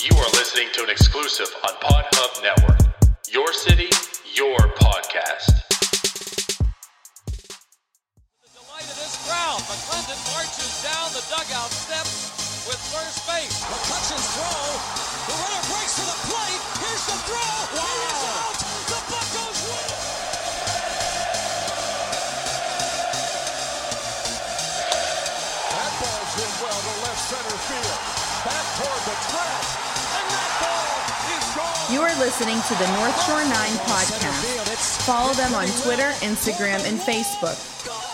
You are listening to an exclusive on PodHub Network. Your city, your podcast. The delight of this crowd. McClendon marches down the dugout steps with first base. McCutcheon's throw. The runner breaks to the plate. Here's the throw. Wow. He is out. The Buccos win. That ball's hit well to left center field. Back toward the track. You are listening to the North Shore 9 podcast. Follow them on Twitter, Instagram, and Facebook.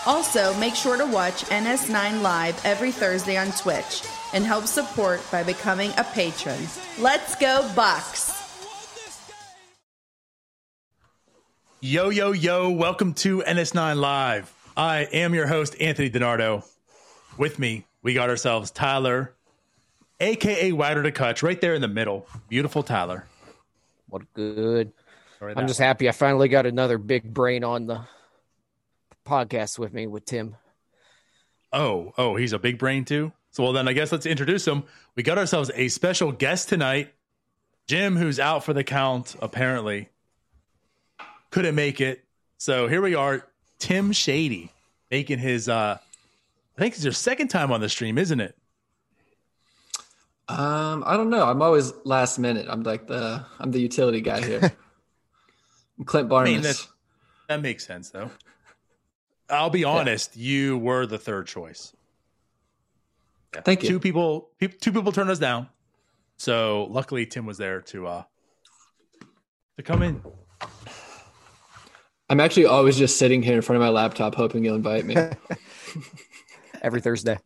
Also, make sure to watch NS9 Live every Thursday on Twitch and help support by becoming a patron. Let's go, Bucs! Yo, yo, yo, welcome to NS9 Live. I am your host, Anthony DiNardo. With me, we got ourselves Tyler, aka Wider to Cutch, right there in the middle. Beautiful Tyler. What good. Sorry, I'm just happy I finally got another big brain on the podcast with me with Tim. Oh, oh, he's a big brain too. So, well, then I guess let's introduce him. We got ourselves a special guest tonight, Jim, who's out for the count, apparently. Couldn't make it. So here we are, Tim Shady, making his, uh, I think it's your second time on the stream, isn't it? Um, I don't know. I'm always last minute. I'm like the I'm the utility guy here. I'm Clint I mean, Barmes. that, that makes sense, though. I'll be honest, you were the third choice. Thank you. Two people, pe- two people turned us down. So luckily, Tim was there to uh to come in. I'm actually always just sitting here in front of my laptop hoping you'll invite me. Every Thursday.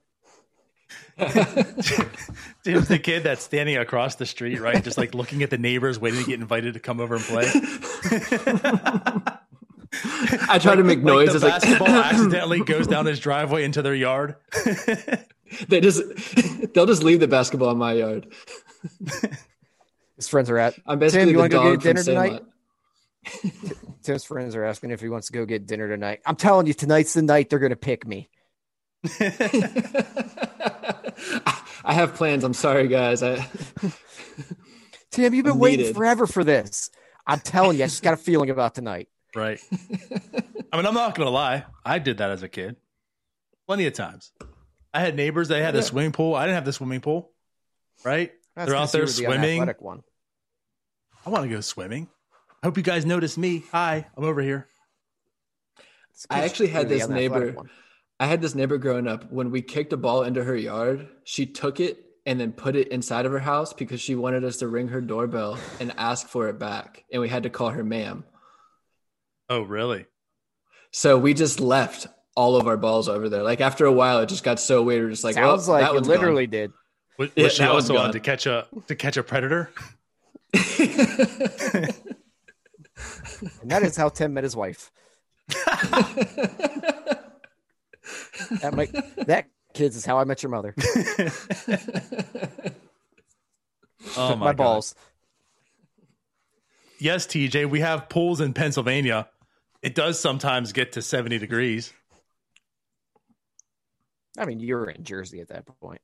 Tim's the kid that's standing across the street, right? Just like looking at the neighbors, waiting to get invited to come over and play. I try to make Like noises the like, basketball accidentally goes down his driveway into their yard. they just they'll just leave the basketball in my yard. His friends are at I'm basically Tim, you the want to go dog get dinner from tonight? Tim's friends are asking if he wants to go get dinner tonight. I'm telling you, tonight's the night they're gonna pick me. I have plans. I'm sorry, guys. I, Tim, you've been I'm waiting needed. forever for this. I'm telling you, I just got a feeling about tonight. Right. I mean, I'm not gonna lie. I did that as a kid, plenty of times. I had neighbors. They had a swimming pool. I didn't have the swimming pool. Right. That's They're out there were the swimming. One. I want to go swimming. I hope you guys notice me. Hi, I'm over here. I actually had this neighbor. one. I had this neighbor growing up. When we kicked a ball into her yard, she took it and then put it inside of her house because she wanted us to ring her doorbell and ask for it back, and we had to call her ma'am. Oh, really? So we just left all of our balls over there. Like after a while, it just got so weird. We're just like, Sounds well, like that you one's literally did. Was, Yeah, was she that also on gone. to catch a to catch a predator? And that is how Tim met his wife. That might, that kids is how I met your mother. Oh my, God. balls. Yes, TJ, we have pools in Pennsylvania. It does sometimes get to 70 degrees. I mean, you're in Jersey at that point.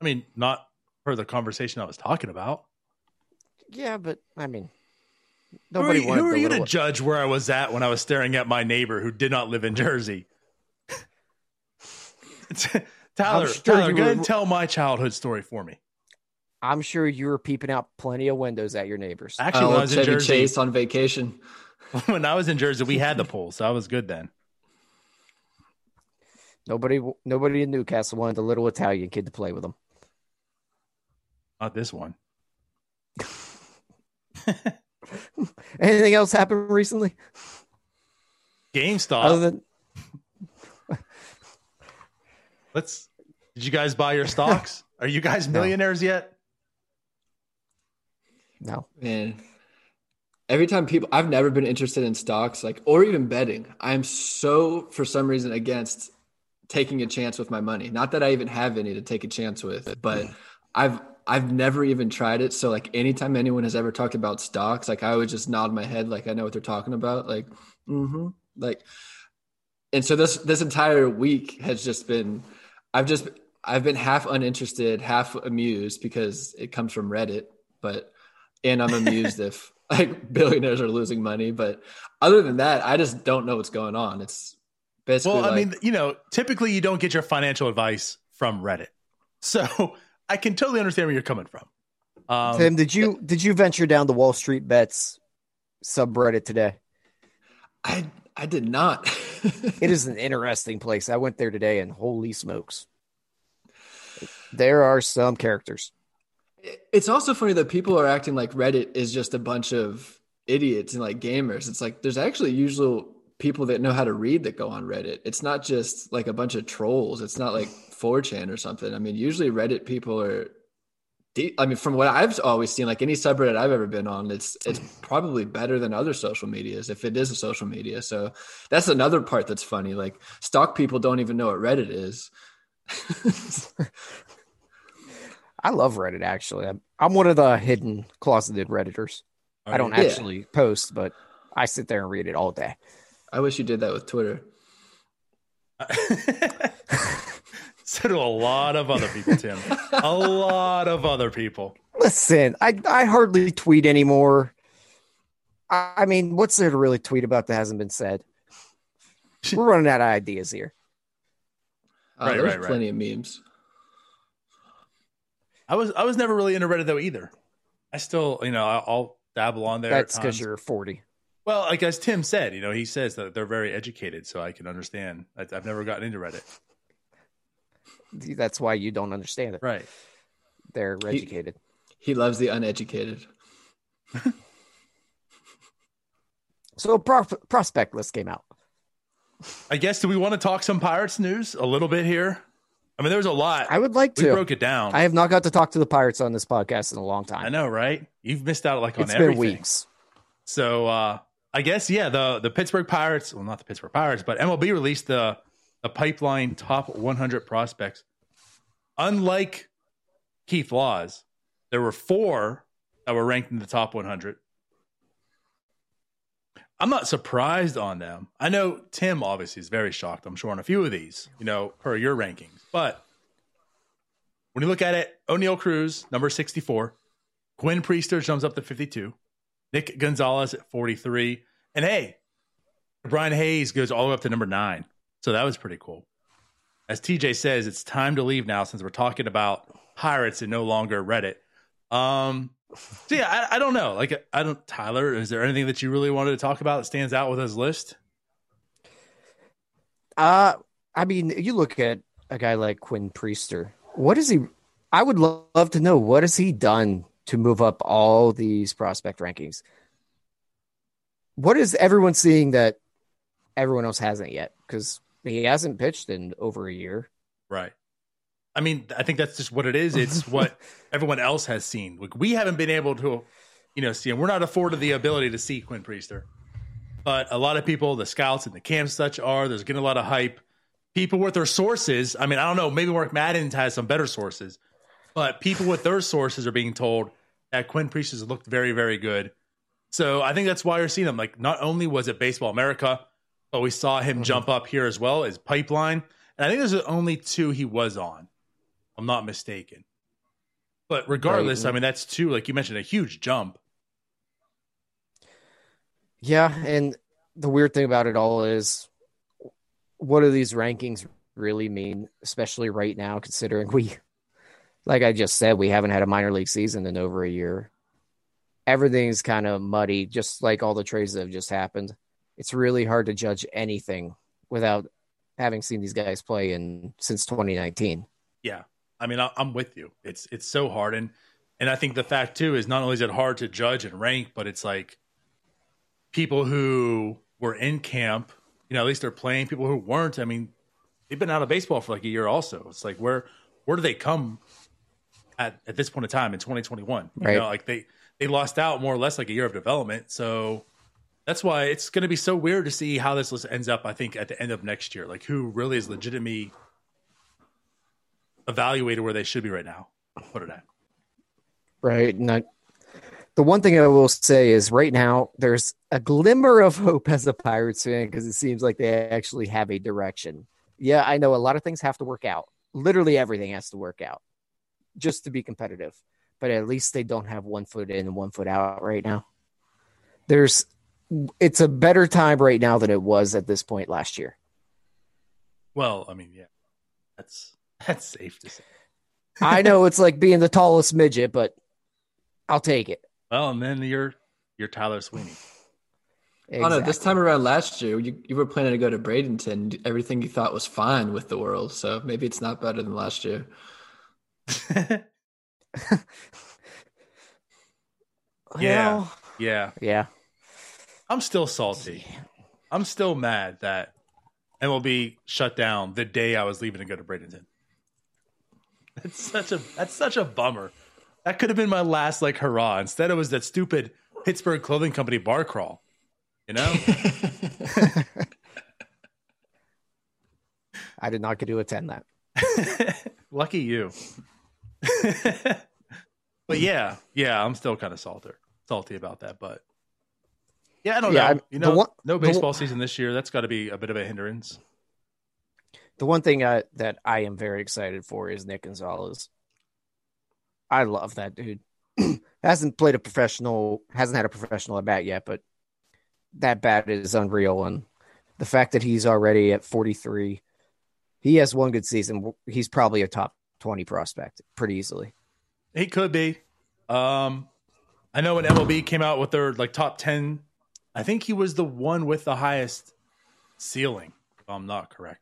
I mean, not for the conversation I was talking about. Yeah, but I mean, Who are, nobody you, wanted who are you to judge where I was at when I was staring at my neighbor who did not live in Jersey? Tyler, sure Tyler, you go ahead were- and tell my childhood story for me. I'm sure you were peeping out plenty of windows at your neighbors. Actually, when I was in Chevy Jersey, Chase on vacation. when I was in Jersey, we had the pool, so I was good then. Nobody, nobody in New Castle wanted the little Italian kid to play with them. Not this one. Anything else happened recently? GameStop. Other than Let's. Did you guys buy your stocks? Are you guys millionaires yet? no, Man, every time people, I've never been interested in stocks, like or even betting. I'm so, for some reason, against taking a chance with my money. Not that I even have any to take a chance with, but I've I've never even tried it. So like anytime anyone has ever talked about stocks, like I would just nod my head, like I know what they're talking about, like, mm-hmm, like. And so this this entire week has just been, I've just I've been half uninterested, half amused because it comes from Reddit, but and I'm amused if like billionaires are losing money. But other than that, I just don't know what's going on. It's basically Well, I like- mean, you know, typically you don't get your financial advice from Reddit. So I can totally understand where you're coming from. Um, Tim, did you did you venture down the Wall Street Bets subreddit today? I I did not. It is an interesting place. I went there today, and holy smokes, there are some characters. It's also funny that people are acting like Reddit is just a bunch of idiots and like gamers. It's like there's actually usual people that know how to read that go on Reddit. It's not just like a bunch of trolls. It's not like 4chan or something. I mean, usually Reddit people are I mean, from what I've always seen, like any subreddit I've ever been on, it's it's probably better than other social medias if it is a social media. So that's another part that's funny. Like stock people don't even know what Reddit is. I love Reddit. Actually, I'm, I'm one of the hidden closeted redditors. I don't Yeah. actually post, but I sit there and read it all day. I wish you did that with Twitter. so do a lot of other people, Tim. a lot of other people. Listen, I I hardly tweet anymore. I, I mean, what's there to really tweet about that hasn't been said? We're running out of ideas here. Uh, Right, there's right, right. plenty of memes. I was I was never really into Reddit though either. I still, you know, I'll, I'll dabble on there. That's because you're 40. Well, like as Tim said, you know, he says that they're very educated, so I can understand. I, I've never gotten into Reddit. That's why you don't understand it. Right. They're He- educated. He loves the uneducated. So a pro- prospect list came out. I guess do we want to talk some Pirates news a little bit here? I mean, there's a lot. I would like we to. broke it down. I have not got to talk to the Pirates on this podcast in a long time. I know, right? You've missed out like on It's everything. been weeks. So uh I guess yeah, the the Pittsburgh Pirates, well not the Pittsburgh Pirates, but MLB released the the pipeline top 100 prospects. Unlike Keith Law's, there were four that were ranked in the top 100. I'm not surprised on them. I know Tim obviously is very shocked, I'm sure, on a few of these, you know, per your rankings. But when you look at it, Oneil Cruz, number 64, Quinn Priester jumps up to 52, Nick Gonzalez at 43, and hey, Brian Hayes goes all the way up to number nine. So that was pretty cool. As TJ says, it's time to leave now since we're talking about pirates and no longer Reddit. Um, so yeah, I, I don't know. Like, I don't. Tyler, is there anything that you really wanted to talk about that stands out with his list? Uh, I mean, you look at a guy like Quinn Priester. What is he? I would lo- love to know what has he done to move up all these prospect rankings. What is everyone seeing that everyone else hasn't yet? Because he hasn't pitched in over a year. Right. I mean, I think that's just what it is. It's what everyone else has seen. Like we haven't been able to, you know, see him. We're not afforded the ability to see Quinn Priester. But a lot of people, the scouts and the camps such are, there's getting a lot of hype. People with their sources, I mean, I don't know, maybe Mark Madden has some better sources, but people with their sources are being told that Quinn Priester has looked very, very good. So I think that's why you're seeing them. Like, not only was it Baseball America, but we saw him mm-hmm. jump up here as well as Pipeline. And I think there's the only two he was on. I'm not mistaken. But regardless, Right. I mean, that's two, like you mentioned, a huge jump. Yeah, and the weird thing about it all is what do these rankings really mean, especially right now, considering we, like I just said, we haven't had a minor league season in over a year. Everything's kind of muddy, just like all the trades that have just happened. It's really hard to judge anything without having seen these guys play in since 2019. Yeah. I mean, I, I'm with you. It's it's so hard, and and I think the fact too is not only is it hard to judge and rank, but it's like people who were in camp, you know, at least they're playing. People who weren't, I mean, they've been out of baseball for like a year. Also, it's like where where do they come at at this point in time in 2021? You Right. know, like they they lost out more or less like a year of development. So that's why it's going to be so weird to see how this list ends up. I think at the end of next year, like who really is legitimately evaluated where they should be right now. Put it at. Right. And I, the one thing I will say is right now there's a glimmer of hope as a Pirates fan because it seems like they actually have a direction. Yeah, I know a lot of things have to work out, literally everything has to work out just to be competitive. But at least they don't have one foot in and one foot out right now. There's it's a better time right now than it was at this point last year. Well, I mean, yeah, that's that's safe to say. I know it's like being the tallest midget, but I'll take it. Well, and then you're you're Tyler Sweeney. Exactly. Oh no! This time around last year, you, you were planning to go to Bradenton. Everything you thought was fine with the world, so maybe it's not better than last year. yeah, yeah. yeah. I'm still salty. I'm still mad that MLB shut down the day I was leaving to go to Bradenton. That's such a that's such a bummer. That could have been my last like hurrah. Instead, it was that stupid Pittsburgh Clothing Company bar crawl. You know, I did not get to attend that. lucky you. but yeah, yeah, I'm still kind of salty, salty about that. But yeah, I don't Yeah, know. You know, one- no the baseball season this year. That's got to be a bit of a hindrance. The one thing I, that I am very excited for is Nick Gonzalez. I love that dude. hasn't played a professional, hasn't had a professional at bat yet, but that bat is unreal. And the fact that he's already at 43, he has one good season. He's probably a top 20 prospect pretty easily. He could be. Um, I know when MLB came out with their like top ten, I think he was the one with the highest ceiling. If I'm not correct.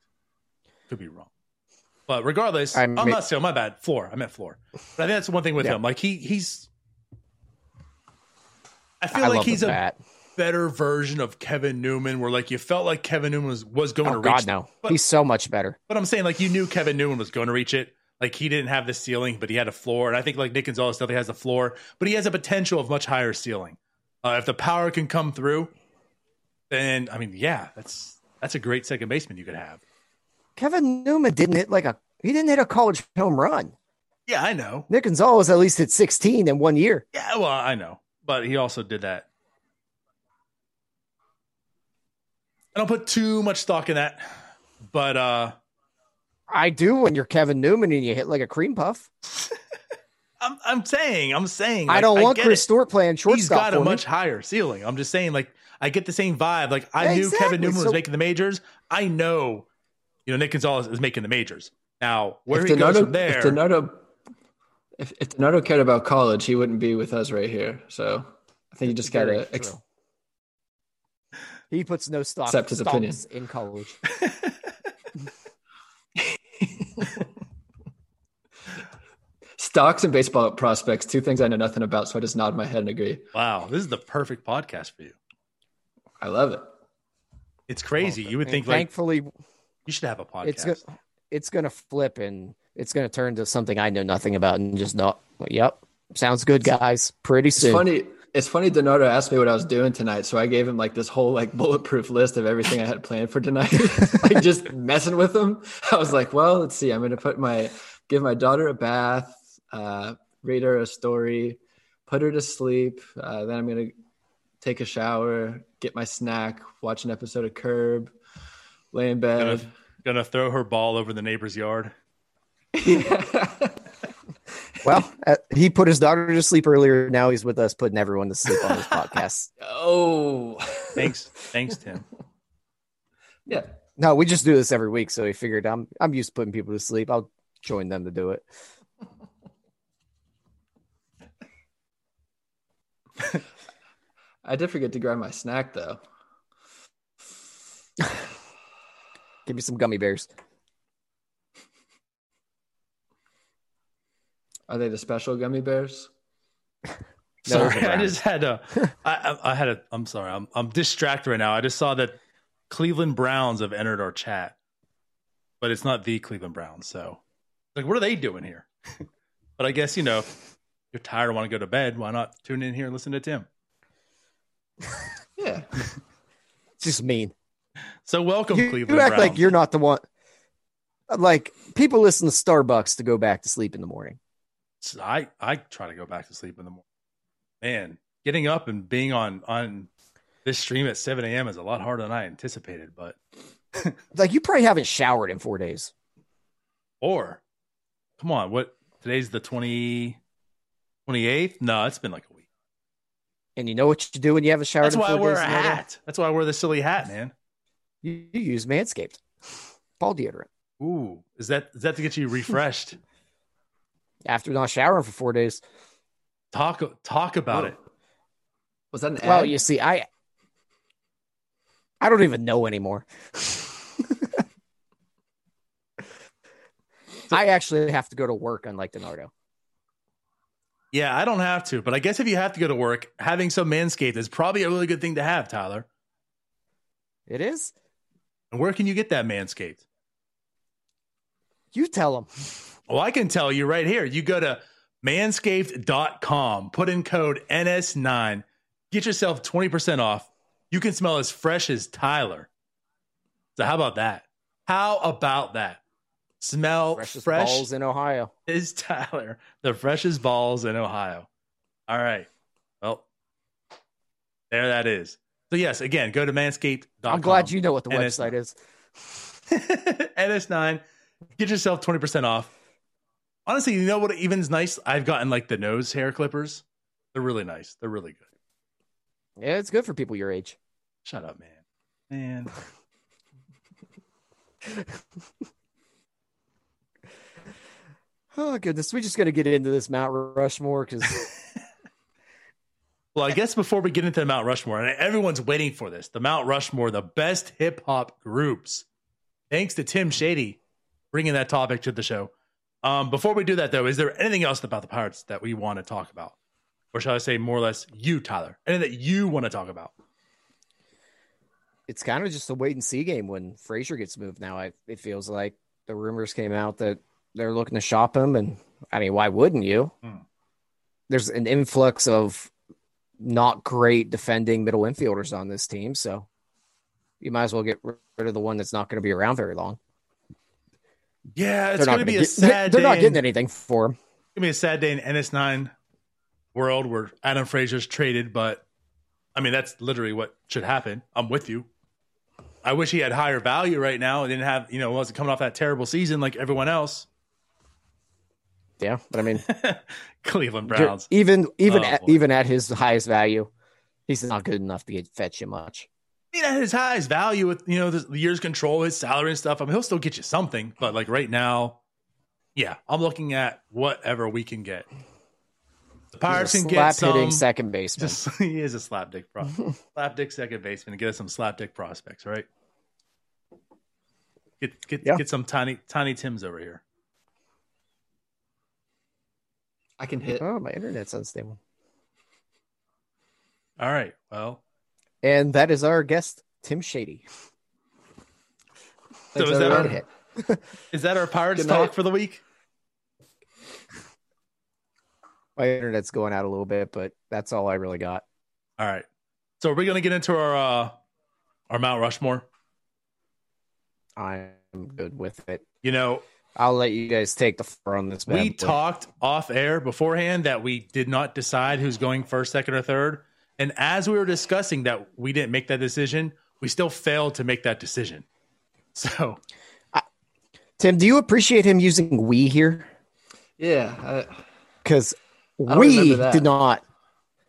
Could be wrong. But regardless, I I'm may- not ceiling. My bad. Floor. I meant floor. But I think that's one thing with Yeah. him. Like he he's. I feel I like he's a bat. better version of Kevin Newman, where like you felt like Kevin Newman was, was going Oh, to reach. God, no. But, He's so much better. but I'm saying like you knew Kevin Newman was going to reach it. Like he didn't have the ceiling, but he had a floor. And I think like Nick Gonzalez definitely has a floor, but he has a potential of much higher ceiling. Uh, if the power can come through, then I mean, yeah, that's that's a great second baseman you could have. Kevin Newman didn't hit like a, he didn't hit a college home run. Yeah, I know. Nick Gonzalez at least hit 16 in one year. Yeah, well, I know, but he also did that. I don't put too much stock in that, but uh I do when you're Kevin Newman and you hit like a cream puff. I'm I'm saying I'm saying I don't want get Chris it. Stewart playing shortstop. He's got a for me. much higher ceiling. I'm just saying, like, I get the same vibe. Like, I knew Exactly. Kevin Newman was making the majors. I know, you know, Nick Gonzalez is making the majors. Now, where if he goes Donato, from there, if Donato, if, if Donato cared about college, he wouldn't be with us right here. So I think you just gotta. Ex- He puts no stock Accept his opinion. in college. stocks and baseball prospects, two things I know nothing about. So I just nod my head and agree. wow, this is the perfect podcast for you. I love it. It's crazy. you would And think like thankfully, you should have a podcast. it's go- it's going to flip and it's going to turn to something I know nothing about and just not. Yep, sounds good, guys. Pretty It's soon. funny. It's funny. Donato asked me what I was doing tonight, so I gave him like this whole like bulletproof list of everything I had planned for tonight. like just messing with him. I was like, well, let's see. I'm going to put my give my daughter a bath, uh, read her a story, put her to sleep. Uh, then I'm going to take a shower, get my snack, watch an episode of Curb, lay in gonna, bed. gonna throw her ball over the neighbor's yard. Well, uh, he put his daughter to sleep earlier. Now he's with us, putting everyone to sleep on his podcast. oh, Thanks, thanks, Tim. yeah. No, we just do this every week, so he figured I'm I'm used to putting people to sleep. I'll join them to do it. I did forget to grab my snack though. Give me some gummy bears. Are they the special gummy bears? No, those are sorry, I just had a. I, I, I had a. I'm sorry. I'm I'm distracted right now. I just saw that Cleveland Browns have entered our chat, but it's not the Cleveland Browns. So, like, what are they doing here? but I guess you know, if you're tired and want to go to bed. Why not tune in here and listen to Tim? Yeah. It's just mean. So, welcome, You, Cleveland you act Browns. like you're not the one. Like people listen to Starbucks to go back to sleep in the morning. I I try to go back to sleep in the morning. Man, getting up and being on on this stream at 7 a.m. is a lot harder than I anticipated. But Like you probably haven't showered in four days. or come on, what today's the 20, 28th? No, it's been like a week. And you know what you do when you have a shower? That's why I wear a days, Leonardo? hat. That's why I wear the silly hat, man. You, you use Manscaped ball deodorant Ooh, is that is that to get you refreshed? after not showering for four days. talk talk about it. Was that an ad? Well, you see, I I don't even know anymore. I actually have to go to work, unlike DiNardo. Yeah, I don't have to, but I guess if you have to go to work, having some manscaped is probably a really good thing to have, Tyler. It is. And where can you get that manscaped? You tell them. Well, I can tell you right here. You go to manscaped.com, put in code NS9, get yourself 20% off. You can smell as fresh as Tyler. So, how about that? How about that? Smell Freshest fresh balls in Ohio. is Tyler, the freshest balls in Ohio. All right. Well, there that is. So, yes, again, go to manscaped.com. I'm glad you know what the And website is. NS9. Get yourself 20% off. Honestly, you know what even is nice? I've gotten like the nose hair clippers. They're really nice. They're really good. Yeah, it's good for people your age. Shut up, man. Man. Oh goodness, we're just going to get into this Mount Rushmore because Well, I guess before we get into the Mount Rushmore, and everyone's waiting for this, the Mount Rushmore, the best hip hop groups. Thanks to Tim Shady bringing that topic to the show. Um, before we do that, though, is there anything else about the Pirates that we want to talk about? Or shall I say more or less you, Tyler? Anything that you want to talk about? it's kind of just a wait and see game when Frazier gets moved. Now, I, it feels like the rumors came out that they're looking to shop him, and I mean, why wouldn't you? Hmm. There's an influx of not great defending middle infielders on this team, so you might as well get rid of the one that's not going to be around very long. Yeah, it's going to be a get- sad They're day. not getting in- anything for him. It's gonna be a sad day in NS9 world where Adam Frazier's traded, but I mean that's literally what should happen. I'm with you. I wish he had higher value right now and didn't have, you know, wasn't coming off that terrible season like everyone else. Yeah, but I mean, Cleveland Browns. even even Oh, at, even at his highest value, he's not good enough to get fetch you much. Mean, at his highest value with you know the, year's control, his salary and stuff. I mean, he'll still get you something, but like right now, yeah, I'm looking at whatever we can get. The Pirates can get slap hitting some. second baseman. Just he is a slapdick pro, slapdick second baseman. and Get us some slapdick prospects, right? Get get Yeah. get some tiny tiny Tims over here. I can hit. oh, my internet's unstable. All right. Well, And that is our guest, Tim Shady. so is that our, Hit. is that our Pirates talk for the week? My internet's going out a little bit, but that's all I really got. All right. So are we going to get into our uh our Mount Rushmore? I'm good with it. You know, I'll let you guys take the floor on this. bad we boy. talked off air beforehand that we did not decide who's going first, second, or third. And as we were discussing that we didn't make that decision, we still failed to make that decision. So Tim, do you appreciate him using we here? Yeah, Because we did not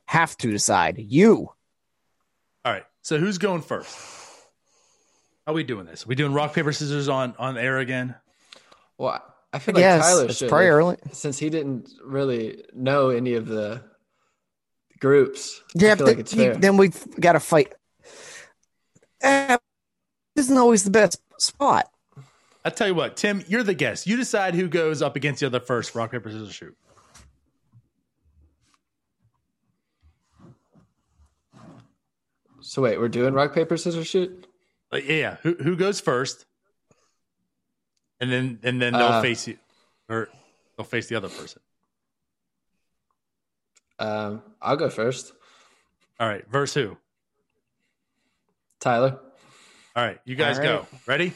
have to decide. You. all right. So who's going first? How are we doing this? Are we doing rock, paper, scissors on on air again? Well, I feel like Yes, Tyler it's should, probably early. since he didn't really know any of the groups. Yeah, I feel but like it's you- fair. then we got to fight. Uh, isn't always the best spot. I tell you what, Tim, you're the guest. You decide who goes up against the other first. Rock, paper, scissors, shoot. So wait, we're doing rock paper scissors shoot. Like, yeah, yeah. Who who goes first? And then and then they'll Uh, face you, or they'll face the other person. Um, I'll go first. All right, verse who? Tyler. All right, you guys All go. Ready?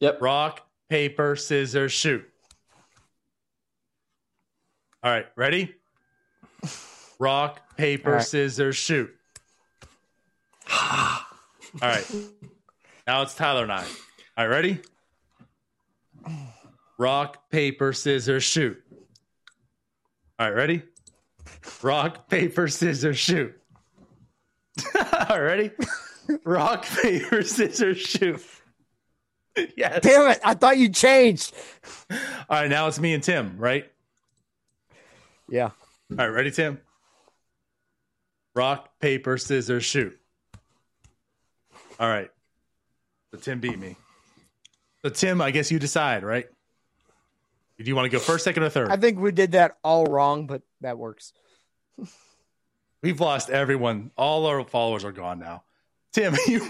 Yep. Rock, paper, scissors, shoot. All right, ready? Rock, paper, All right. scissors, shoot. All right. Now it's Tyler and I. All right, ready? Rock, paper, scissors, shoot. All right, ready? Rock, paper, scissors, shoot. All right, ready? Rock, paper, scissors, shoot. Yes. Damn it! I thought you changed. All right, now it's me and Tim, right? Yeah. All right, ready, Tim? Rock, paper, scissors, shoot. All right. So Tim beat me. So Tim, I guess you decide, right? Do you want to go first, second, or third? I think we did that all wrong, but that works. We've lost everyone. All our followers are gone now. Tim, you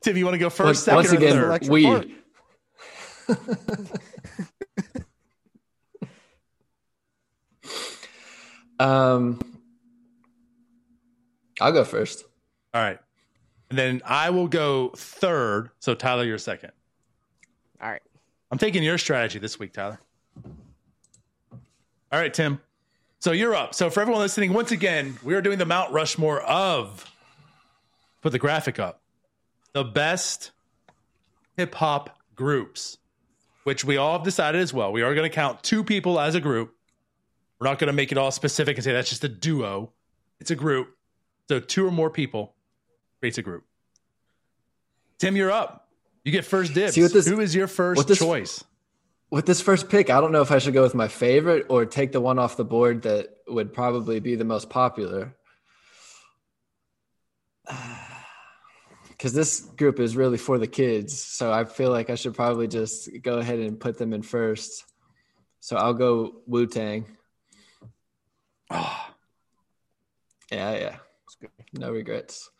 Tim, you want to go first, Once, second, once or again, third? We. Um, I'll go first. All right. And then I will go third. So Tyler, you're second. All right. I'm taking your strategy this week, Tyler. All right, Tim. So you're up. So for everyone listening, once again, we are doing the Mount Rushmore of put the graphic up. The best hip hop groups, which we all have decided as well. We are going to count two people as a group. We're not going to make it all specific and say that's just a duo. It's a group. So two or more people creates a group. Tim, you're up. You get first dibs. See, with this- Who is your first with this- choice? With this first pick, I don't know if I should go with my favorite or take the one off the board that would probably be the most popular. Because this group is really for the kids. So I feel like I should probably just go ahead and put them in first. So I'll go Wu Tang. Oh, Yeah, yeah. No regrets.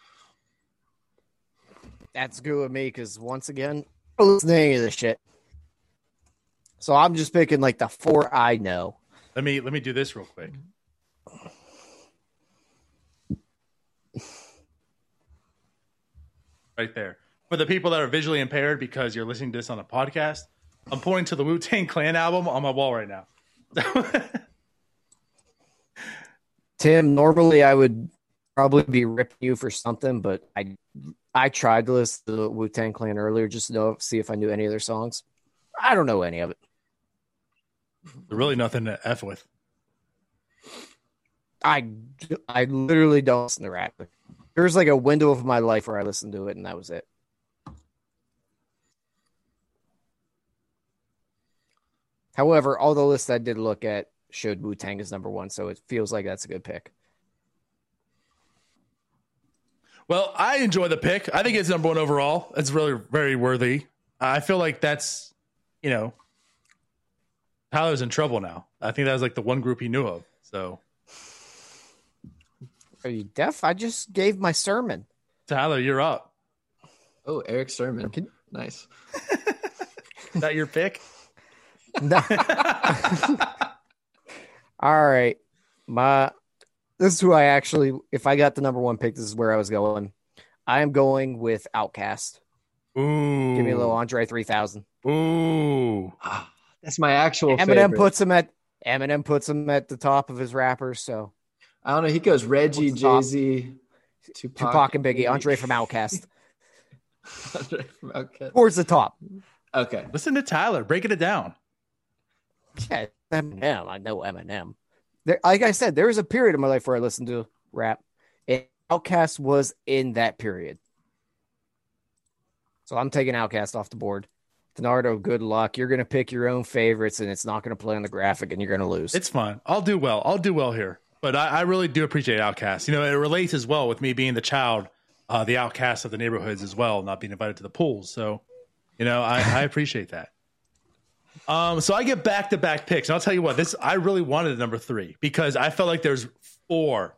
That's good with me because once again, I listen to any of this shit. So I'm just picking like the four I know. let me let me do this real quick. Right there. For the people that are visually impaired because you're listening to this on a podcast, I'm pointing to the Wu Tang Clan album on my wall right now. Tim, normally I would probably be ripping you for something, but I I tried to listen to the Wu Tang Clan earlier just to know see if I knew any of their songs. I don't know any of it. There's really nothing to f with. I I literally don't listen to rap. There's like a window of my life where I listened to it, and that was it. However, all the lists I did look at showed Wu Tang as number one, so it feels like that's a good pick. Well, I enjoy the pick. I think it's number one overall. It's really very worthy. I feel like that's, you know, Tyler's in trouble now. I think that was like the one group he knew of. So, Are you deaf? I just gave my sermon. Tyler, you're up. Oh, Erick Sermon. Can- Nice. Is that your pick? No. All right. My this is who I actually if I got the number one pick, this is where I was going. I am going with Outkast. Ooh. Give me a little Andre 3000. Ooh. That's my actual Eminem favorite. puts him at Eminem puts him at the top of his rappers, so I don't know. He goes Reggie, What's the top? Jay Z, Tupac, Tupac and Biggie, Andre from Outkast. Andre from Outkast. Towards the top. Okay. Listen to Tyler breaking it down. Yeah, Eminem. I know Eminem. There, like I said, there was a period in my life where I listened to rap. And Outkast was in that period. So I'm taking Outkast off the board. DiNardo, good luck. You're going to pick your own favorites, and it's not going to play on the graphic, and you're going to lose. It's fine. I'll do well. I'll do well here. But I, I really do appreciate Outkast. You know, it relates as well with me being the child, uh, the outcast of the neighborhoods as well, not being invited to the pools. So, you know, I, I appreciate that. Um, so I get back to back picks. And I'll tell you what, this I really wanted number three because I felt like there's four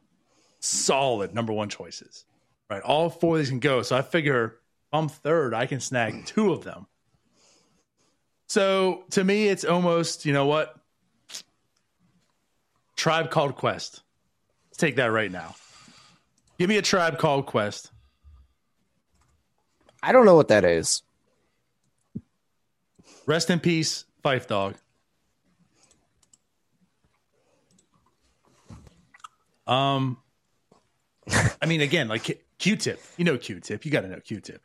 solid number one choices. Right. All four of these can go. So I figure if I'm third, I can snag two of them. So to me, it's almost, you know what? Tribe called Quest. Let's take that right now. Give me a tribe called Quest. I don't know what that is. Rest in peace, Phife Dawg. Um, I mean, again, like Q- Q-Tip. You know Q-Tip. You got to know Q-Tip.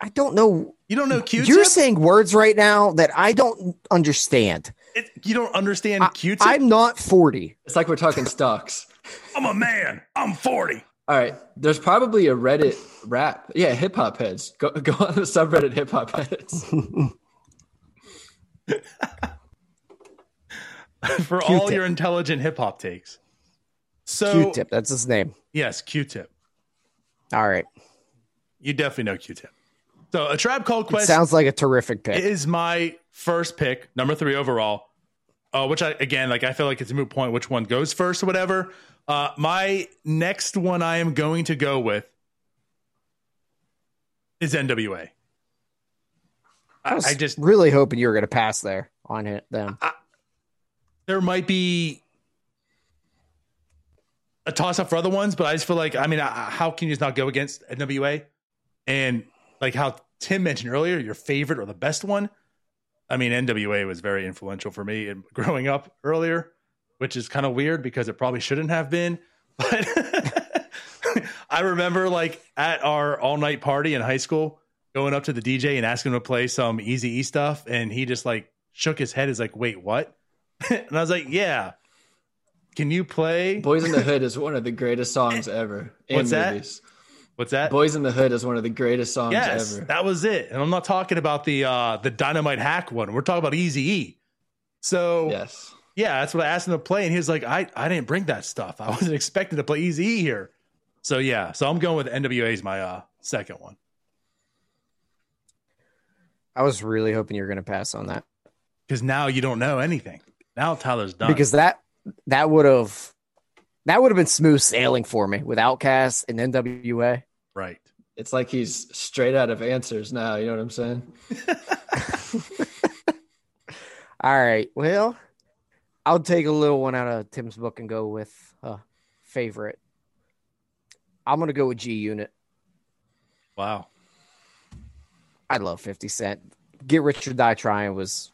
I don't know. You don't know Q-tip? You're saying words right now that I don't understand. It, you don't understand Q-tip? I'm not 40. It's like we're talking stocks. I'm a man. I'm 40. All right. There's probably a Reddit rap. Yeah, hip hop heads. Go go on the subreddit hip hop heads. For all Q-tip. your intelligent hip hop takes. So Q-tip. That's his name. yes, Q-tip. All right. You definitely know Q-tip. So a tribe called It sounds like a terrific pick. is my first pick, number three overall. Uh, which I again like I feel like it's a moot point which one goes first or whatever. Uh, my next one I am going to go with is NWA. I was I just really hoping you were going to pass there on it. Them. there might be a toss up for other ones, but I just feel like I mean, uh, how can you just not go against NWA? And like how Tim mentioned earlier, your favorite or the best one. I mean, NWA was very influential for me in growing up earlier, which is kind of weird because it probably shouldn't have been. But I remember like at our all night party in high school, going up to the DJ and asking him to play some Eazy E stuff, and he just like shook his head. Is like, wait, what? and I was like, yeah. Can you play? Boys in the Hood is one of the greatest songs ever. What's that? movies. What's that? Boys in the Hood is one of the greatest songs yes, ever. that was it. And I'm not talking about the uh the dynamite hack one. We're talking about Eazy E. So yes. yeah, that's what I asked him to play, and he was like, I I didn't bring that stuff. I wasn't expecting to play Eazy E here. So yeah, so I'm going with NWA is my uh second one. I was really hoping you were going to pass on that Because now you don't know anything. Now Tyler's done. because that that would have that would have been smooth sailing for me with Outkast and NWA. right. It's like he's straight out of answers now. You know what I'm saying? All right. Well, I'll take a little one out of Tim's book and go with uh, favorite. I'm going to go with G Unit. Wow. I love 50 Cent. Get Rich or Die Trying was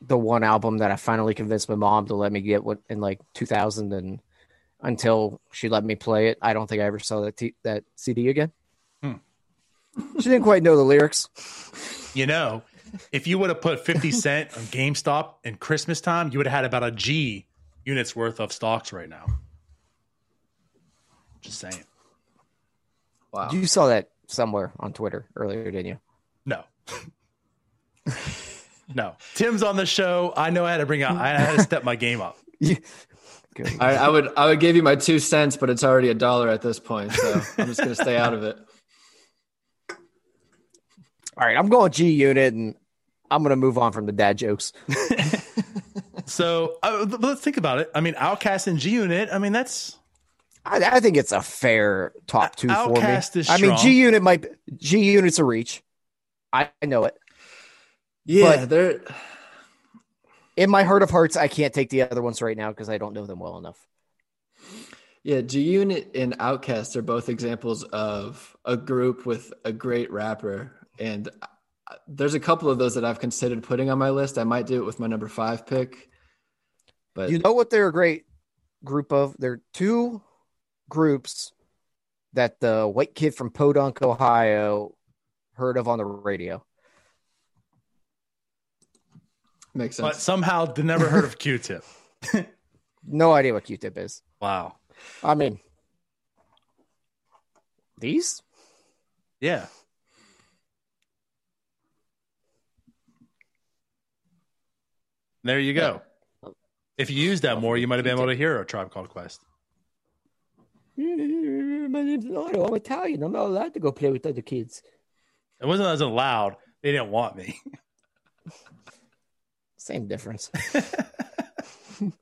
the one album that I finally convinced my mom to let me get what in like 2000 and until she let me play it, I don't think I ever saw that t- that CD again. Hmm. She didn't quite know the lyrics. You know, if you would have put 50 Cent on GameStop in Christmas time, you would have had about a G units worth of stocks right now. Just saying. Wow. You saw that somewhere on Twitter earlier, didn't you? No. no. Tim's on the show. I know I had to bring out I had to step my game up. Good. I, I would I would give you my two cents, but it's already a dollar at this point, so I'm just gonna stay out of it. All right, I'm going G Unit, and I'm going to move on from the dad jokes. So uh, let's think about it. I mean, Outkast and G Unit. I mean, that's I, I think it's a fair top two Outkast for me. is I mean. G Unit might G Unit's a reach. I, know it. Yeah, But- they're In my heart of hearts, I can't take the other ones right now because I don't know them well enough. yeah, G Unit and Outkast are both examples of a group with a great rapper. And there's a couple of those that I've considered putting on my list. I might do it with my number five pick. But You know what they're a great group of? They're two groups that the white kid from Podunk, Ohio heard of on the radio. makes sense. but somehow never heard of Q-Tip. No idea what Q tip is. Wow. I mean, these? Yeah. There you go. If you used that more, you might have been able to hear a tribe called Quest. My name's Otto. I'm Italian. I'm not allowed to go play with other kids. It wasn't as loud. They didn't want me. Same difference. Come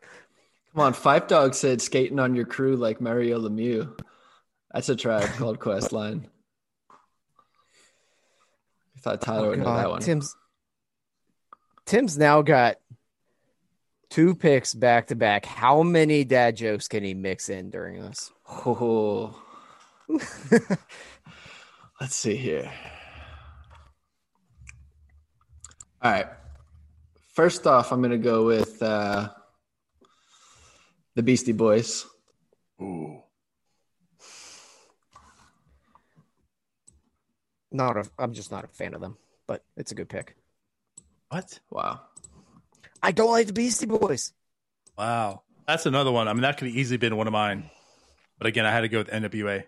on, Phife Dawg said skating on your crew like Mario Lemieux. That's a tribe called Quest line. I thought Tyler would know that one. Tim's Tim's now got two picks back to back. How many dad jokes can he mix in during this? Oh. Let's see here. All right. First off, I'm going to go with uh, the Beastie Boys. Ooh. Not a. I'm just not a fan of them, but it's a good pick. What? Wow. I don't like the Beastie Boys. Wow. That's another one. I mean, that could have easily been one of mine. But again, I had to go with NWA.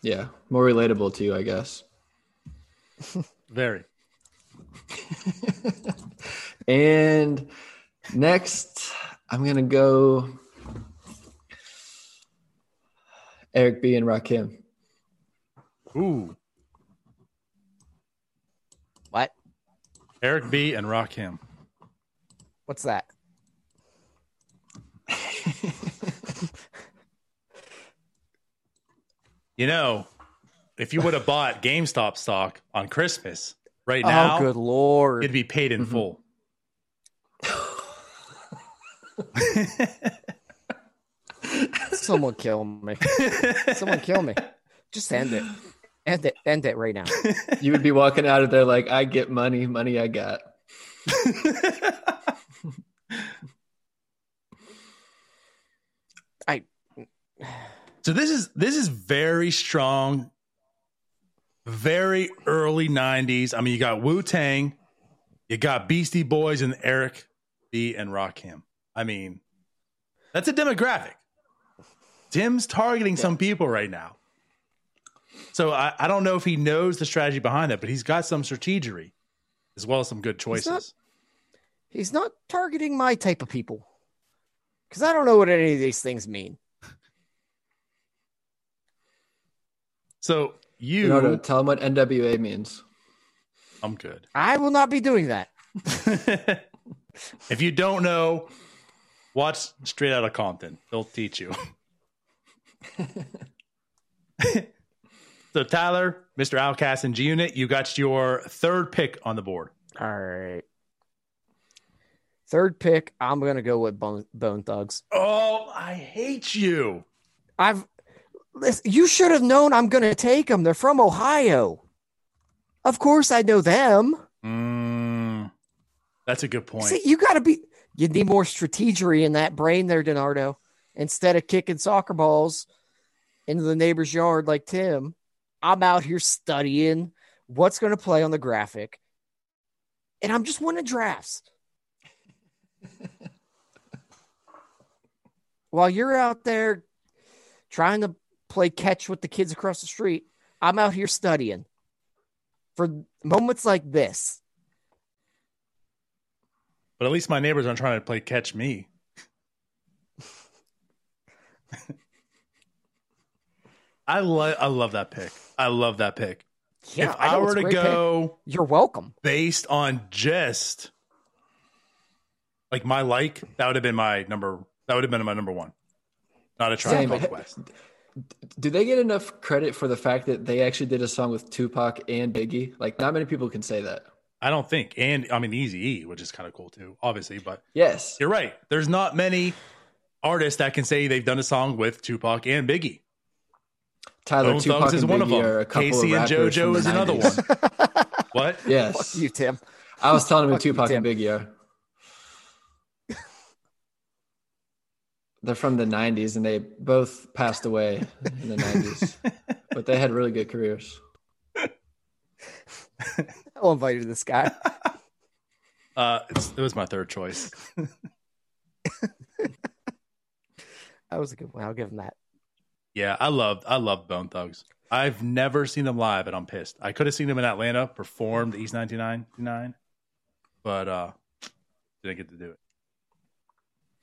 Yeah, more relatable to you, I guess. Very. And next, I'm gonna go Eric B and Rakim. Ooh. What? Eric B and Rakim. What's that? You know, if you would have bought GameStop stock on Christmas right oh, now, oh, good lord! it'd be paid in mm-hmm. full. Someone kill me! Someone kill me! Just end it. End it. End it right now. You would be walking out of there like, I get money, money I got. I. So this is this is very strong, very early '90s. I mean, you got Wu Tang, you got Beastie Boys, and Eric B and Rakim. I mean, that's a demographic. Tim's targeting some people right now. So I, I don't know if he knows the strategy behind that, but he's got some strategery as well as some good choices. not- He's not targeting my type of people because I don't know what any of these things mean. So you, No, no, tell him what NWA means. I'm good. I will not be doing that. if you don't know, watch Straight Outta Compton. They'll teach you. so Tyler, Mr. Outkast and G Unit, you got your third pick on the board. All right. Third pick, I'm gonna go with Bone, Bone Thugs. Oh, I hate you. I've listen, you should have known I'm gonna take them. They're from Ohio. Of course, I know them. Mm, that's a good point. See, you got to be. You need more strategery in that brain, there, DiNardo. Instead of kicking soccer balls into the neighbor's yard like Tim, I'm out here studying what's going to play on the graphic, and I'm just winning drafts. While you're out there trying to play catch with the kids across the street, I'm out here studying for moments like this. but at least my neighbors aren't trying to play catch me. I love I love that pick. I love that pick. Yeah, if I, know, were to great pick. go you're welcome. based on just like my like, that would have been my number. That would have been my number one. Not a Same. called Quest. Do they get enough credit for the fact that they actually did a song with Tupac and Biggie? Like, not many people can say that. I don't think, and I mean Eazy E, which is kind of cool too, obviously. But Yes. you're right. There's not many artists that can say they've done a song with Tupac and Biggie. Tyler, Bone Tupac Thugs is and one of Biggie them. a K-Ci of and JoJo the is another one. What? Yes. You, Tim. I was telling him who Fuck you, Tupac and Biggie are. They're from the 90s and they both passed away in the 90s. but they had really good careers. I'll invite you to this guy. Uh, it's, it was my third choice. That was a good one. I'll give him that. Yeah, I loved I loved Bone Thugs. I've never seen them live, and I'm pissed. I could have seen them in Atlanta, performed East 1999, but uh, didn't get to do it.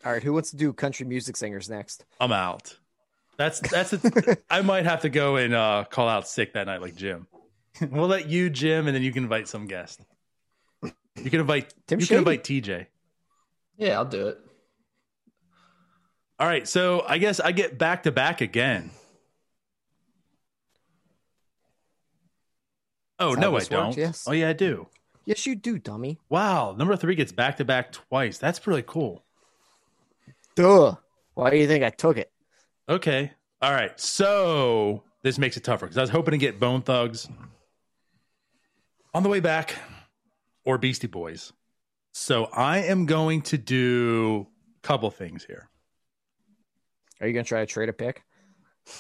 All right, who wants to do country music singers next? I'm out. That's that's. A, I might have to go and uh, call out sick that night, like Jim. we'll let you, Jim, and then you can invite some guest. You can invite. Tim you Shady. can invite TJ. Yeah, I'll do it. All right, so I guess I get back to back again. Oh That's no, I don't. works, yes. Oh yeah, I do. Yes, you do, dummy. Wow, number three gets back to back twice. That's really cool. Duh. Why do you think I took it? Okay. All right. So this makes it tougher because I was hoping to get Bone Thugs on the way back or Beastie Boys. So I am going to do a couple things here. Are you going to try to trade a pick?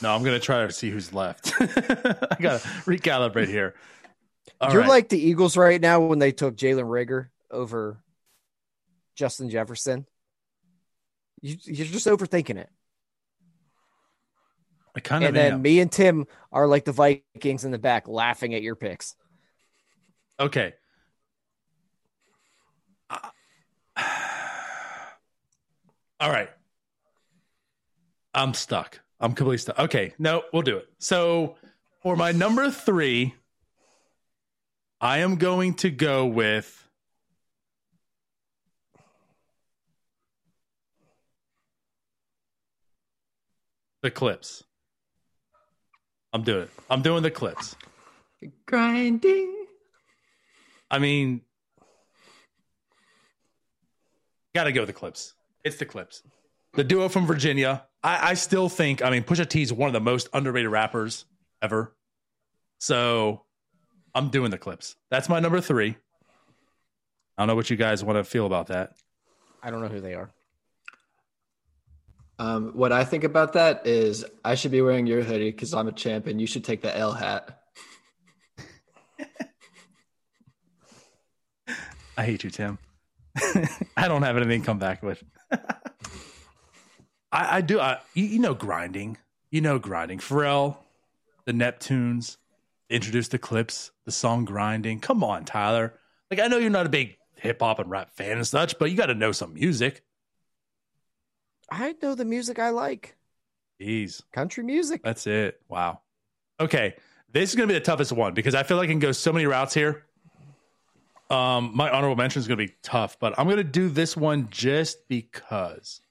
No, I'm gonna try to see who's left. I gotta recalibrate here. All You're right. like the Eagles right now when they took Jalen Reagor over Justin Jefferson. You, you're just overthinking it. I kind of And then am. me and Tim are like the Vikings in the back laughing at your picks. Okay. All right. I'm stuck. I'm completely stuck. Okay. No, we'll do it. So for my number three, I am going to go with the Clipse. I'm doing it. I'm doing the Clipse. Grinding. I mean, got to go with the Clipse. It's the Clipse. The duo from Virginia. I, I still think, I mean, Pusha T is one of the most underrated rappers ever. So I'm doing the Clipse. That's my number three. I don't know what you guys want to feel about that. I don't know who they are. Um, what I think about that is I should be wearing your hoodie because I'm a champion. You should take the L hat. I hate you, Tim. I don't have anything to come back with. I, I do. I, you, you know, grinding. You know, grinding. Pharrell, the Neptunes, introduced the Clipse, the song "Grinding." Come on, Tyler. Like, I know you're not a big hip hop and rap fan and such, but you got to know some music. I know the music I like. Jeez, Country music. that's it. Wow. Okay, this is gonna be the toughest one because I feel like I can go so many routes here. Um, my honorable mention is gonna be tough, but I'm gonna do this one just because.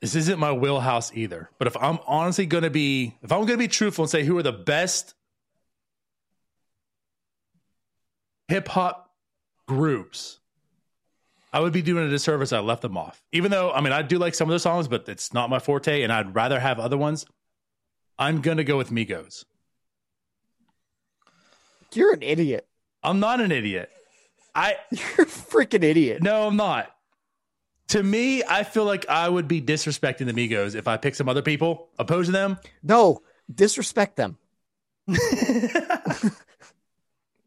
This isn't my wheelhouse either. But if I'm honestly gonna be, if I'm gonna be truthful and say who are the best hip hop groups, I would be doing a disservice. I left them off. Even though, I mean, I do like some of the songs, but it's not my forte, and I'd rather have other ones. I'm gonna go with Migos. You're an idiot. I'm not an idiot. I You're a freaking idiot. no, I'm not. To me, I feel like I would be disrespecting the Migos if I pick some other people opposing them. No, disrespect them.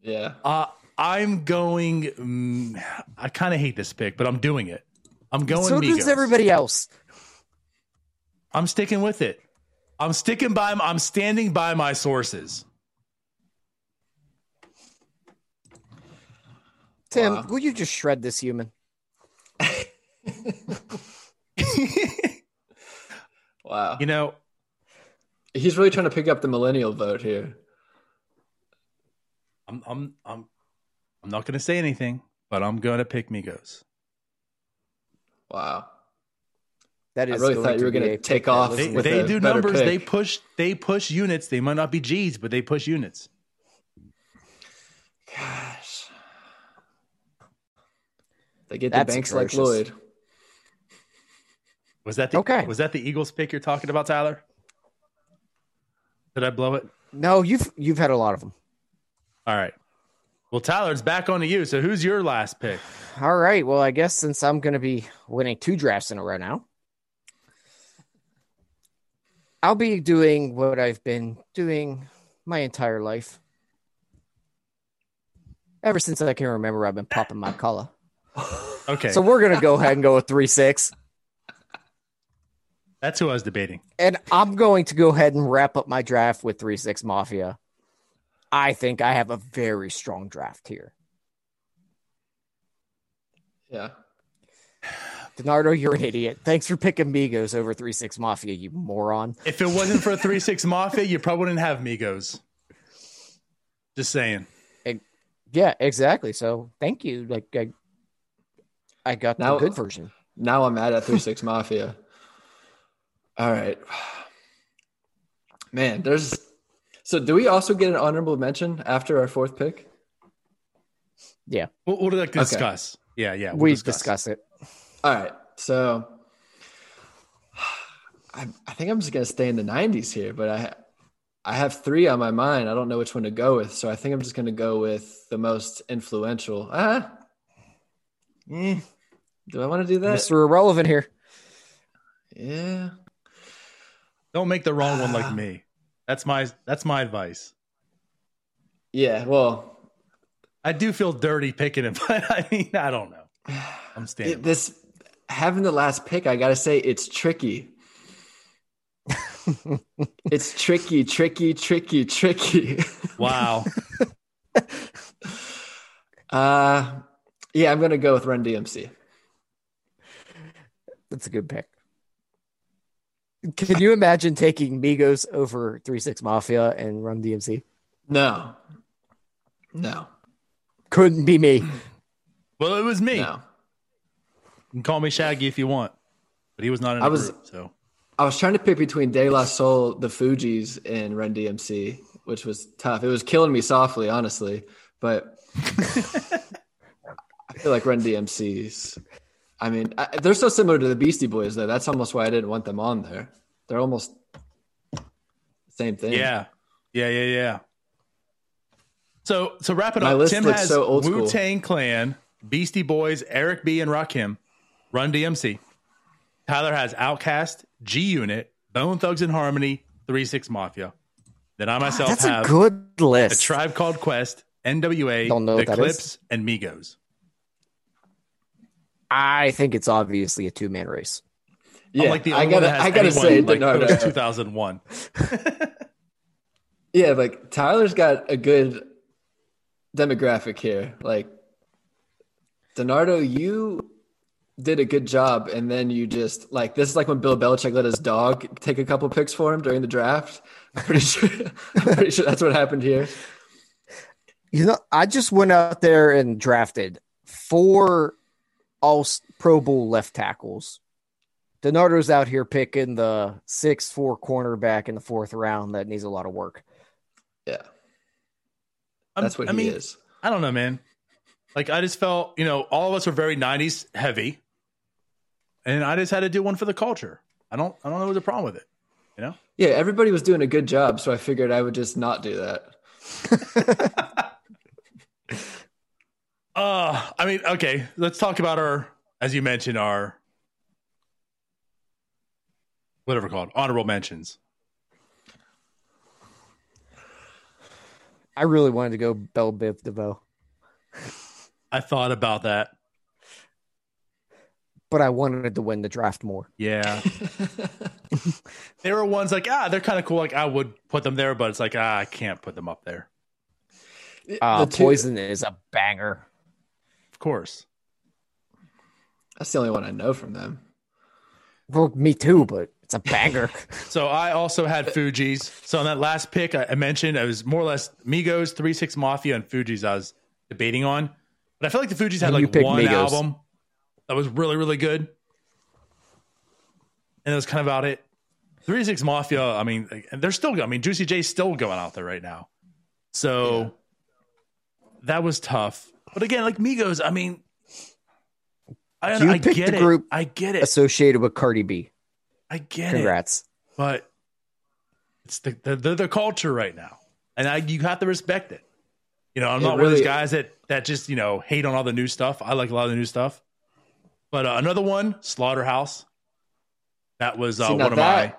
Yeah. Uh, I'm going. mm, I kind of hate this pick, but I'm doing it. I'm going so Migos. does everybody else. I'm sticking with it. I'm sticking by. I'm standing by my sources. Tim, Wow. will you just shred this human? Wow. You know, He's really trying to pick up the millennial vote here. I'm I'm I'm I'm not going to say anything, but I'm going to pick Migos. Wow. That is I really thought you to were be gonna take pick off They, with they a do better numbers. They push. They push units. They might not be G's, but they push units. Gosh. They get That's the banks like atrocious. Lloyd. Was that the Okay. Was that the Eagles pick you're talking about, Tyler? Did I blow it? No, you've you've had a lot of them. All right. Well, Tyler, it's back on to you. So, who's your last pick? All right. Well, I guess since I'm going to be winning two drafts in a row now, I'll be doing what I've been doing my entire life. Ever since I can remember, I've been popping my collar. Okay, So we're going to go ahead and go with 3 6. that's who I was debating. And I'm going to go ahead and wrap up my draft with 3 6 Mafia. I think I have a very strong draft here. Yeah. DiNardo, you're an idiot. Thanks for picking Migos over 3 6 Mafia, you moron. If it wasn't for three six Mafia, you probably wouldn't have Migos. Just saying. Yeah, exactly. So thank you. Like I, I got Now- the good version. Now I'm mad at 3 6 Mafia. All right. Man, there's. So, do we also get an honorable mention after our fourth pick? Yeah, We'll, we'll like discuss. Yeah, yeah. we'll we discuss. discuss it. All right. So, I, I think I'm just going to stay in the 90s here, but I, I have three on my mind. I don't know which one to go with. So, I think I'm just going to go with the most influential. Ah. Eh, do I want to do that? Mr. Irrelevant here. Yeah. Don't make the wrong one like me. That's my that's my advice. Yeah. Well, I do feel dirty picking it, but I mean, I don't know. I'm standing. it, this having the last pick, I gotta say, it's tricky. it's tricky, tricky, tricky, tricky. wow. Uh, yeah, I'm gonna go with Run DMC. That's a good pick. Can you imagine taking Migos over Three Six Mafia and Run DMC? No, no, Couldn't be me. Well, it was me. no. You can call me Shaggy if you want, but he was not in the I was- group. So I was trying to pick between De La Soul, the Fugees, and Run DMC, which was tough. It was killing me softly, honestly, but I feel like Run DMC's. I mean, I, they're so similar to the Beastie Boys, though. That's almost why I didn't want them on there. They're almost the same thing. yeah, yeah, yeah, yeah. So to wrap it My up, list Tim looks has so old school. Wu Tang Clan, Beastie Boys, Eric B and Rakim, Run DMC. Tyler has Outkast, G Unit, Bone Thugs and Harmony, Three Six Mafia. Then I ah, myself That's a have good a list. Tribe Called Quest, NWA, Don't know The what Clipse, is. and Migos. I think it's obviously a two man race. yeah. Like the I gotta, I gotta anyone, say, like DiNardo. post 2001. Yeah, like Tyler's got a good demographic here. Like DiNardo, you did a good job, and then you just like this is like when Bill Belichick let his dog take a couple picks for him during the draft. I'm pretty sure. I'm pretty sure that's what happened here. You know, I just went out there and drafted four all Pro Bowl left tackles. DiNardo's out here picking the six four cornerback in the fourth round that needs a lot of work. Yeah, I'm- that's what I he mean, is. I don't know, man. Like I just felt, you know, all of us were very '90s heavy, and I just had to do one for the culture. I don't, I don't know what's the problem with it. You know, Yeah, everybody was doing a good job, so I figured I would just not do that. uh, I mean, okay, let's talk about our, as you mentioned, our whatever called honorable mentions. I really wanted to go Bell Biv DeVoe, I thought about that. but I wanted to win the draft more. Yeah, there were ones like ah, they're kind of cool. Like I would put them there, but it's like ah, I can't put them up there. Uh, The two- Poison is a banger. Of course. That's the only one I know from them. Well, me too, but it's a banger. So I also had Fugees. So on that last pick I I mentioned, it was more or less Migos, Three Six Mafia, and Fugees. I was debating on, but I feel like the Fugees had You like one Migos. album that was really really good, and that was kind of about it. Three Six Mafia. I mean, and they're still. Going, I mean, Juicy J's still going out there right now. So that was tough. But again, like Migos, I mean, I, You I get the it. group I get it. Associated with Cardi B. I get it Congrats. but it's the the, the, the culture right now, and I you have to respect it. You know, I'm It not one of these really- guys that that just you know hate on all the new stuff. I like a lot of the new stuff, but uh, another one, Slaughterhouse. That was uh, See, one of my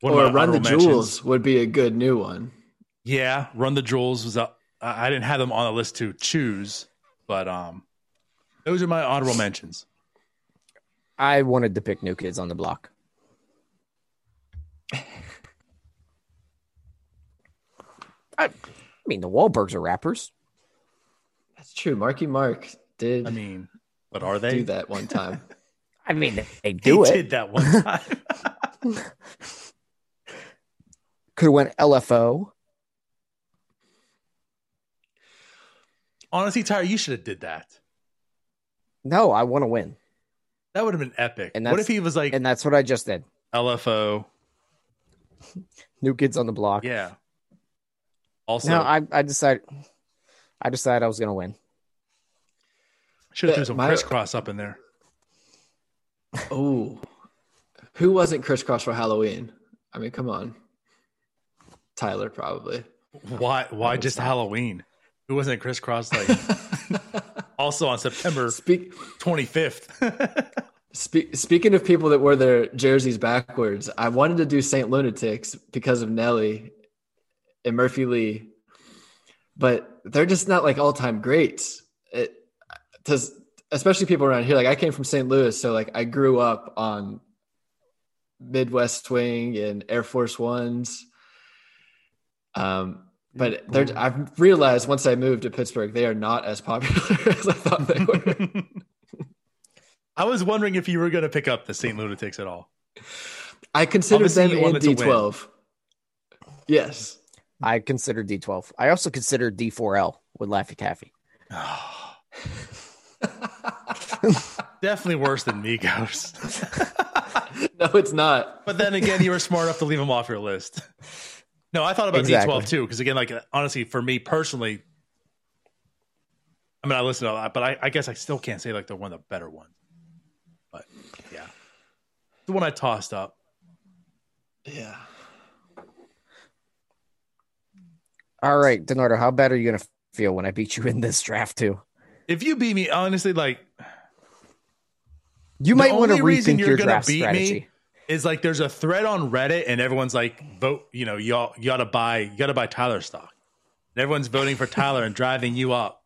one or of my Run the Jewels mentions. would be a good new one. Yeah, Run the Jewels was up. I I didn't have them on the list to choose, but um, those are my honorable mentions. I wanted to pick New Kids on the Block. I, I mean, the Wahlbergs are rappers. That's true. Marky Mark did I mean, but are they? do that one time. I mean, they They do it. did that one time. Could have went LFO. Honestly, Tyre, you should have did that. No, I want to win, That would have been epic. And what if he was like and that's what I just did. LFO? New Kids on the Block. Yeah. Also, No, I I decided. I decided I was gonna win. should have threw some my- Kris Kross up in there. Oh, who wasn't Kris Kross for Halloween? I mean, come on, Tyler probably. Why? Why just Halloween? Who wasn't Kris Kross like also on September Speak. twenty fifth? Spe- speaking of people that wear their jerseys backwards, I wanted to do Saint Lunatics because of Nelly and Murphy Lee, but they're just not like all time greats. It, especially people around here, like I came from St. Louis, so like I grew up on Midwest Swing and Air Force Ones. Um, but they're, I've realized once I moved to Pittsburgh, they are not as popular as I thought they were. I was wondering if you were going to pick up the St. Lunatics at all. I consider Obviously, them in wanted to win. D12. Yes. I consider D12. I also consider D4L with Laffy Taffy. Definitely worse than Migos. No, it's not. but then again, you were smart enough to leave them off your list. No, I thought about Exactly. D12 too, because again, like honestly, for me personally, I mean, I listen to a lot, but I, I guess I still can't say like they're one of the better ones. But yeah, the one I tossed up. Yeah. All right, DiNardo, how bad are you going to feel when I beat you in this draft, too? If you beat me, honestly, like You might want to rethink your gonna draft beat me strategy. Is like there's a thread on Reddit and everyone's like vote, you know, y'all you gotta buy you gotta buy Tyler stock. And everyone's voting for Tyler and driving you up.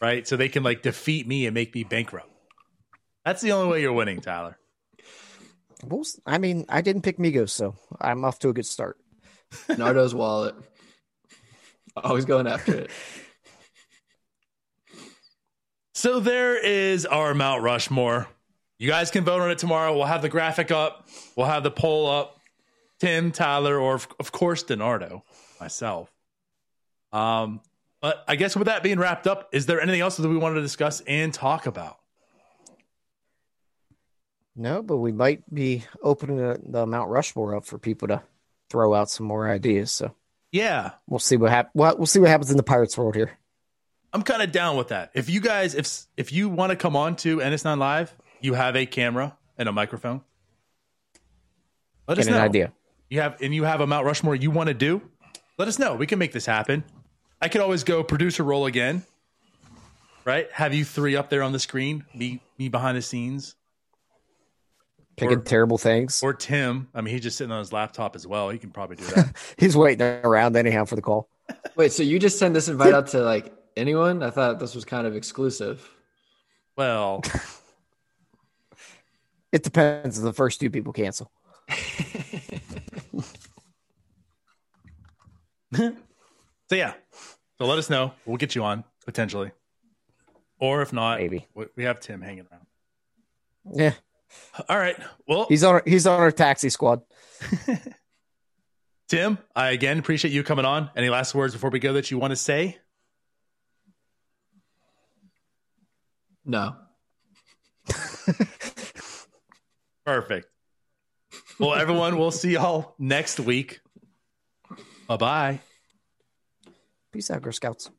Right? So they can like defeat me and make me bankrupt. That's the only way you're winning, Tyler. Well, I mean, I didn't pick Migos, so I'm off to a good start. Nardo's wallet. Oh, Always going after it. So there is our Mount Rushmore. You guys can vote on it tomorrow. We'll have the graphic up. We'll have the poll up. Tim, Tyler, or of- of course DiNardo, myself. Um, but I guess with that being wrapped up, is there anything else that we wanted to discuss and talk about? No, but we might be opening the, the Mount Rushmore up for people to throw out some more ideas. So Yeah, we'll see what happens. We'll, we'll see what happens in the Pirates world here. I'm kind of down with that. If you guys, if if you want to come on to NS9 Live, you have a camera and a microphone. Let us Get an know. idea. You have and you have a Mount Rushmore you want to do. Let us know. We can make this happen. I could always go producer role again, right? Have you three up there on the screen, me me behind the scenes, Picking Or- terrible things. or Tim. I mean, he's just sitting on his laptop as well. He can probably do that. He's waiting around anyhow for the call. Wait, so you just send this invite out to like anyone? I thought this was kind of exclusive. well, It depends if the first two people cancel. so yeah. So let us know. We'll get you on potentially, or if not, Maybe. we- we have Tim hanging around. Yeah, All right. Well, he's on. Our, He's on our taxi squad. Tim, I again appreciate you coming on. Any last words before we go that you want to say? No. Perfect. Well, everyone, we'll see y'all next week. Bye bye. Peace out, Girl Scouts.